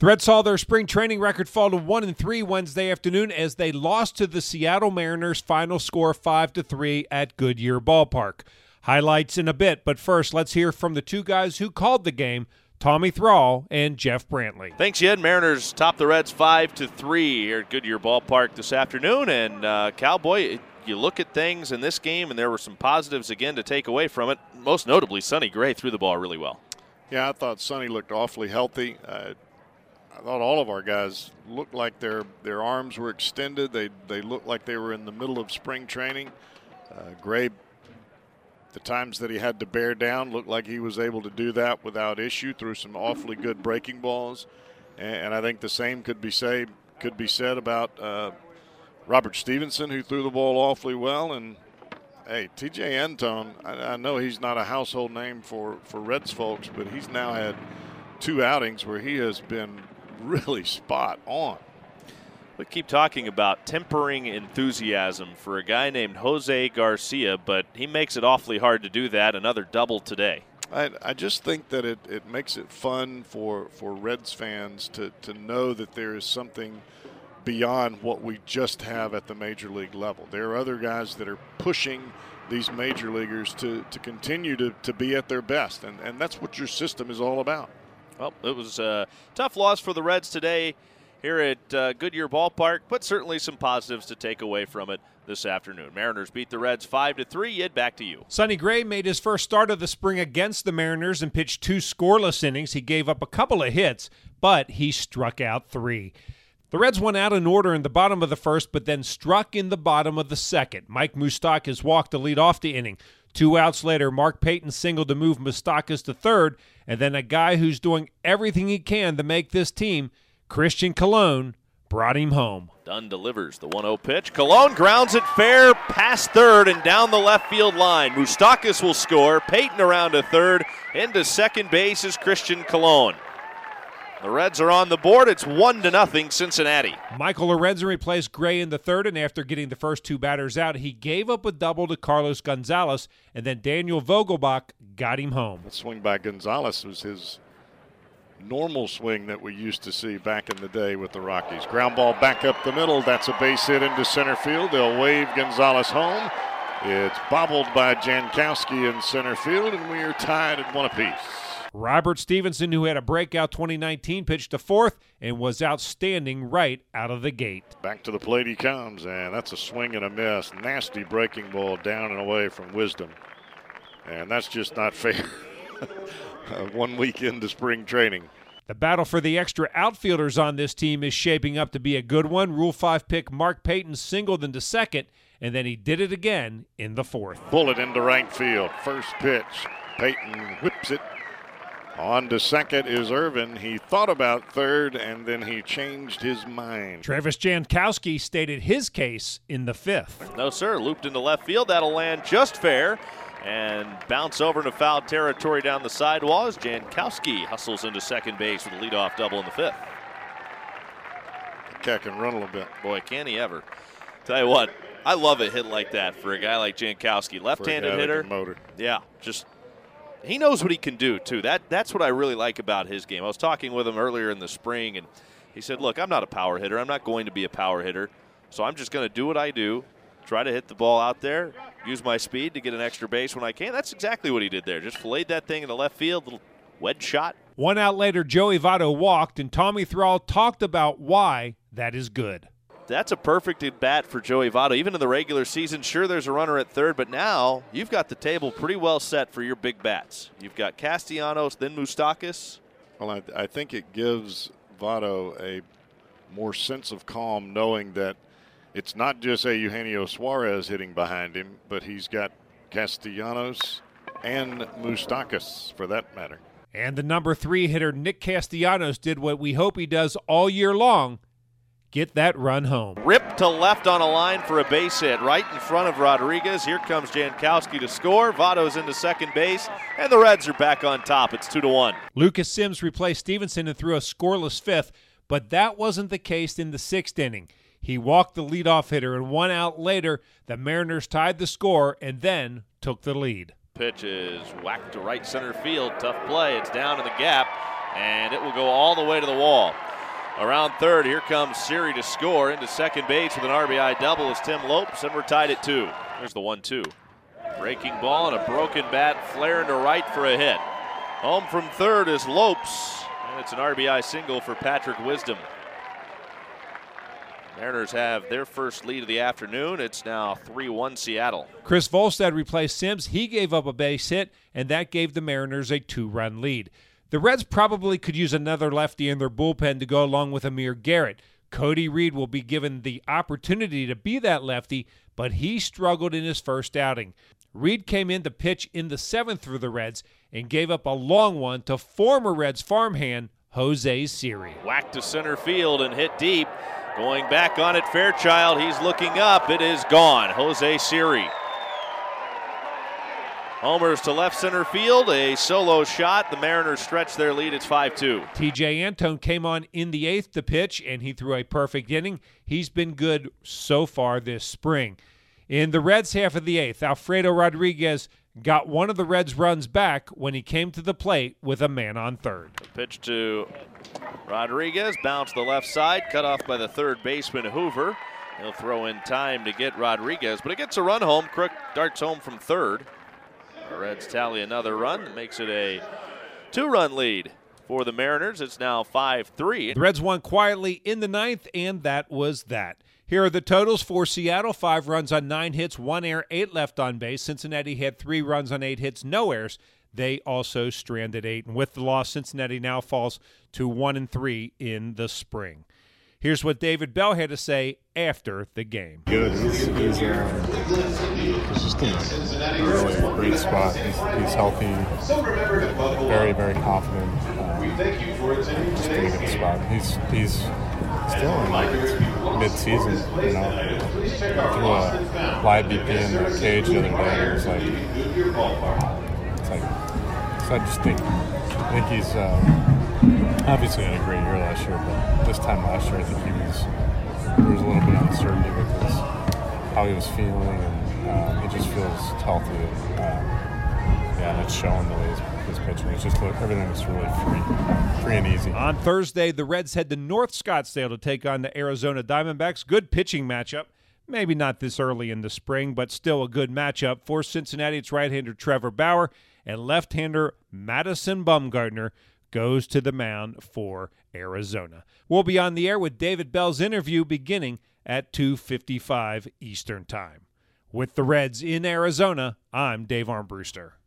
The Reds saw their spring training record fall to 1 and 3 Wednesday afternoon as they lost to the Seattle Mariners final score 5 to 3 at Goodyear Ballpark. Highlights in a bit, but first let's hear from the two guys who called the game, Tommy Thrall and Jeff Brantley. Thanks, Jed. Mariners top the Reds 5 to 3 here at Goodyear Ballpark this afternoon and uh, Cowboy you look at things in this game, and there were some positives again to take away from it. Most notably, Sonny Gray threw the ball really well. Yeah, I thought Sonny looked awfully healthy. Uh, I thought all of our guys looked like their their arms were extended. They they looked like they were in the middle of spring training. Uh, Gray, the times that he had to bear down, looked like he was able to do that without issue through some awfully good breaking balls. And, and I think the same could be say could be said about uh, Robert Stephenson, who threw the ball awfully well, and hey, T.J. Antone. I, I know he's not a household name for for Reds folks, but he's now had two outings where he has been really spot on. We keep talking about tempering enthusiasm for a guy named Jose Garcia, but he makes it awfully hard to do that. Another double today. I, I just think that it, it makes it fun for, for Reds fans to, to know that there is something beyond what we just have at the major league level. There are other guys that are pushing these major leaguers to, to continue to, to be at their best, and, and that's what your system is all about. Well, it was a tough loss for the Reds today here at uh, Goodyear Ballpark, but certainly some positives to take away from it this afternoon. Mariners beat the Reds 5 to 3. Yid, back to you. Sonny Gray made his first start of the spring against the Mariners and pitched two scoreless innings. He gave up a couple of hits, but he struck out 3. The Reds went out in order in the bottom of the first, but then struck in the bottom of the second. Mike Mustak Moustakas walked to lead off the inning. Two outs later, Mark Payton singled to move Moustakas to third, and then a guy who's doing everything he can to make this team, Christian Colon, brought him home. Dunn delivers the 1 0 pitch. Colon grounds it fair past third and down the left field line. Moustakas will score. Payton around to third. Into second base is Christian Colon. The Reds are on the board. It's one to nothing Cincinnati. Michael Lorenzen replaced Gray in the third, and after getting the first two batters out, he gave up a double to Carlos Gonzalez, and then Daniel Vogelbach got him home. The swing by Gonzalez was his normal swing that we used to see back in the day with the Rockies. Ground ball back up the middle. That's a base hit into center field. They'll wave Gonzalez home. It's bobbled by Jankowski in center field, and we are tied at one apiece. Robert Stephenson, who had a breakout 2019, pitched a fourth and was outstanding right out of the gate. Back to the plate he comes, and that's a swing and a miss. Nasty breaking ball down and away from Wisdom. And that's just not fair. One week into spring training. The battle for the extra outfielders on this team is shaping up to be a good one. Rule 5 pick Mark Payton singled into second, and then he did it again in the fourth. Bullet into right field. First pitch. Payton whips it on to second is Ervin. He thought about third and then he changed his mind. Travis Jankowski stated his case in the fifth. No, sir. Looped into left field. That'll land just fair and bounce over into foul territory down the sidewall as Jankowski hustles into second base with a leadoff double in the fifth. The cat can run a little bit. Boy, can he ever. Tell you what, I love a hit like that for a guy like Jankowski. Left-handed hitter. Motor. Yeah, just he knows what he can do too. That that's what I really like about his game. I was talking with him earlier in the spring, and he said, "Look, I'm not a power hitter. I'm not going to be a power hitter. So I'm just going to do what I do, try to hit the ball out there, use my speed to get an extra base when I can." That's exactly what he did there. Just filleted that thing in the left field, little wedge shot. One out later, Joey Votto walked, and Tommy Thrall talked about why that is good that's a perfect at bat for Joey Votto. Even in the regular season, sure, there's a runner at third, but now you've got the table pretty well set for your big bats. You've got Castellanos, then Moustakas. Well, I, I think it gives Votto a more sense of calm knowing that it's not just a Eugenio Suarez hitting behind him, but he's got Castellanos and Moustakas for that matter. And the number three hitter, Nick Castellanos, did what we hope he does all year long get that run home. Rip to left on a line for a base hit right in front of Rodriguez. Here comes Jankowski to score. Votto's into second base, and the Reds are back on top. It's 2 to 1. Lucas Sims replaced Stephenson and threw a scoreless fifth, but that wasn't the case in the sixth inning. He walked the leadoff hitter, and one out later, the Mariners tied the score and then took the lead. Pitch is whacked to right center field. Tough play. It's down in the gap, and it will go all the way to the wall. Around third, here comes Siri to score into second base with an RBI double as Tim Lopes, and we're tied at two. There's the one-two. Breaking ball and a broken bat, flaring to right for a hit. Home from third is Lopes, and it's an RBI single for Patrick Wisdom. Mariners have their first lead of the afternoon. It's now 3 1 Seattle. Chris Volstad replaced Sims. He gave up a base hit, and that gave the Mariners a two run lead. The Reds probably could use another lefty in their bullpen to go along with Amir Garrett. Cody Reed will be given the opportunity to be that lefty, but he struggled in his first outing. Reed came in to pitch in the seventh for the Reds and gave up a long one to former Reds farmhand Jose Siri. Whacked to center field and hit deep. Going back on it, Fairchild. He's looking up. It is gone. Jose Siri. Homers to left center field. A solo shot. The Mariners stretch their lead. It's 5 2. TJ Antone came on in the eighth to pitch, and he threw a perfect inning. He's been good so far this spring. In the Reds' half of the eighth, Alfredo Rodriguez got one of the Reds' runs back when he came to the plate with a man on third. Pitch to Rodriguez, bounce the left side, cut off by the third baseman Hoover. He'll throw in time to get Rodriguez, but it gets a run home. Crook darts home from third. Reds tally another run, makes it a two-run lead for the Mariners. It's now 5-3. The Reds won quietly in the ninth, and that was that. Here are the totals for Seattle five runs on nine hits, one error, eight left on base. Cincinnati had three runs on eight hits, no errors. They also stranded eight. And with the loss, Cincinnati now falls to one and three in the spring. Here's what David Bell had to say after the game. Good. He's, he's, uh, just in a really great spot. He's, he's healthy, very, very confident. Just in a good spot. He's he's still in like mid-season. You know, threw a live BP in the cage the other day. It was like, it's like, so I just think, I think he's. Uh, obviously had a great year last year, but this time last year I think he was there was a little bit of uncertainty with his, how he was feeling, and uh, he just feels healthy. Uh, yeah, and it's showing the way he's, he's pitching. It's just everything is really free, free and easy. On Thursday, the Reds head to North Scottsdale to take on the Arizona Diamondbacks. Good pitching matchup. Maybe not this early in the spring, but still a good matchup for Cincinnati. It's right-hander Trevor Bauer and left-hander Madison Bumgarner goes to the mound for Arizona. We'll be on the air with David Bell's interview beginning at 2:55 Eastern Time. With the Reds in Arizona, I'm Dave Armbruster.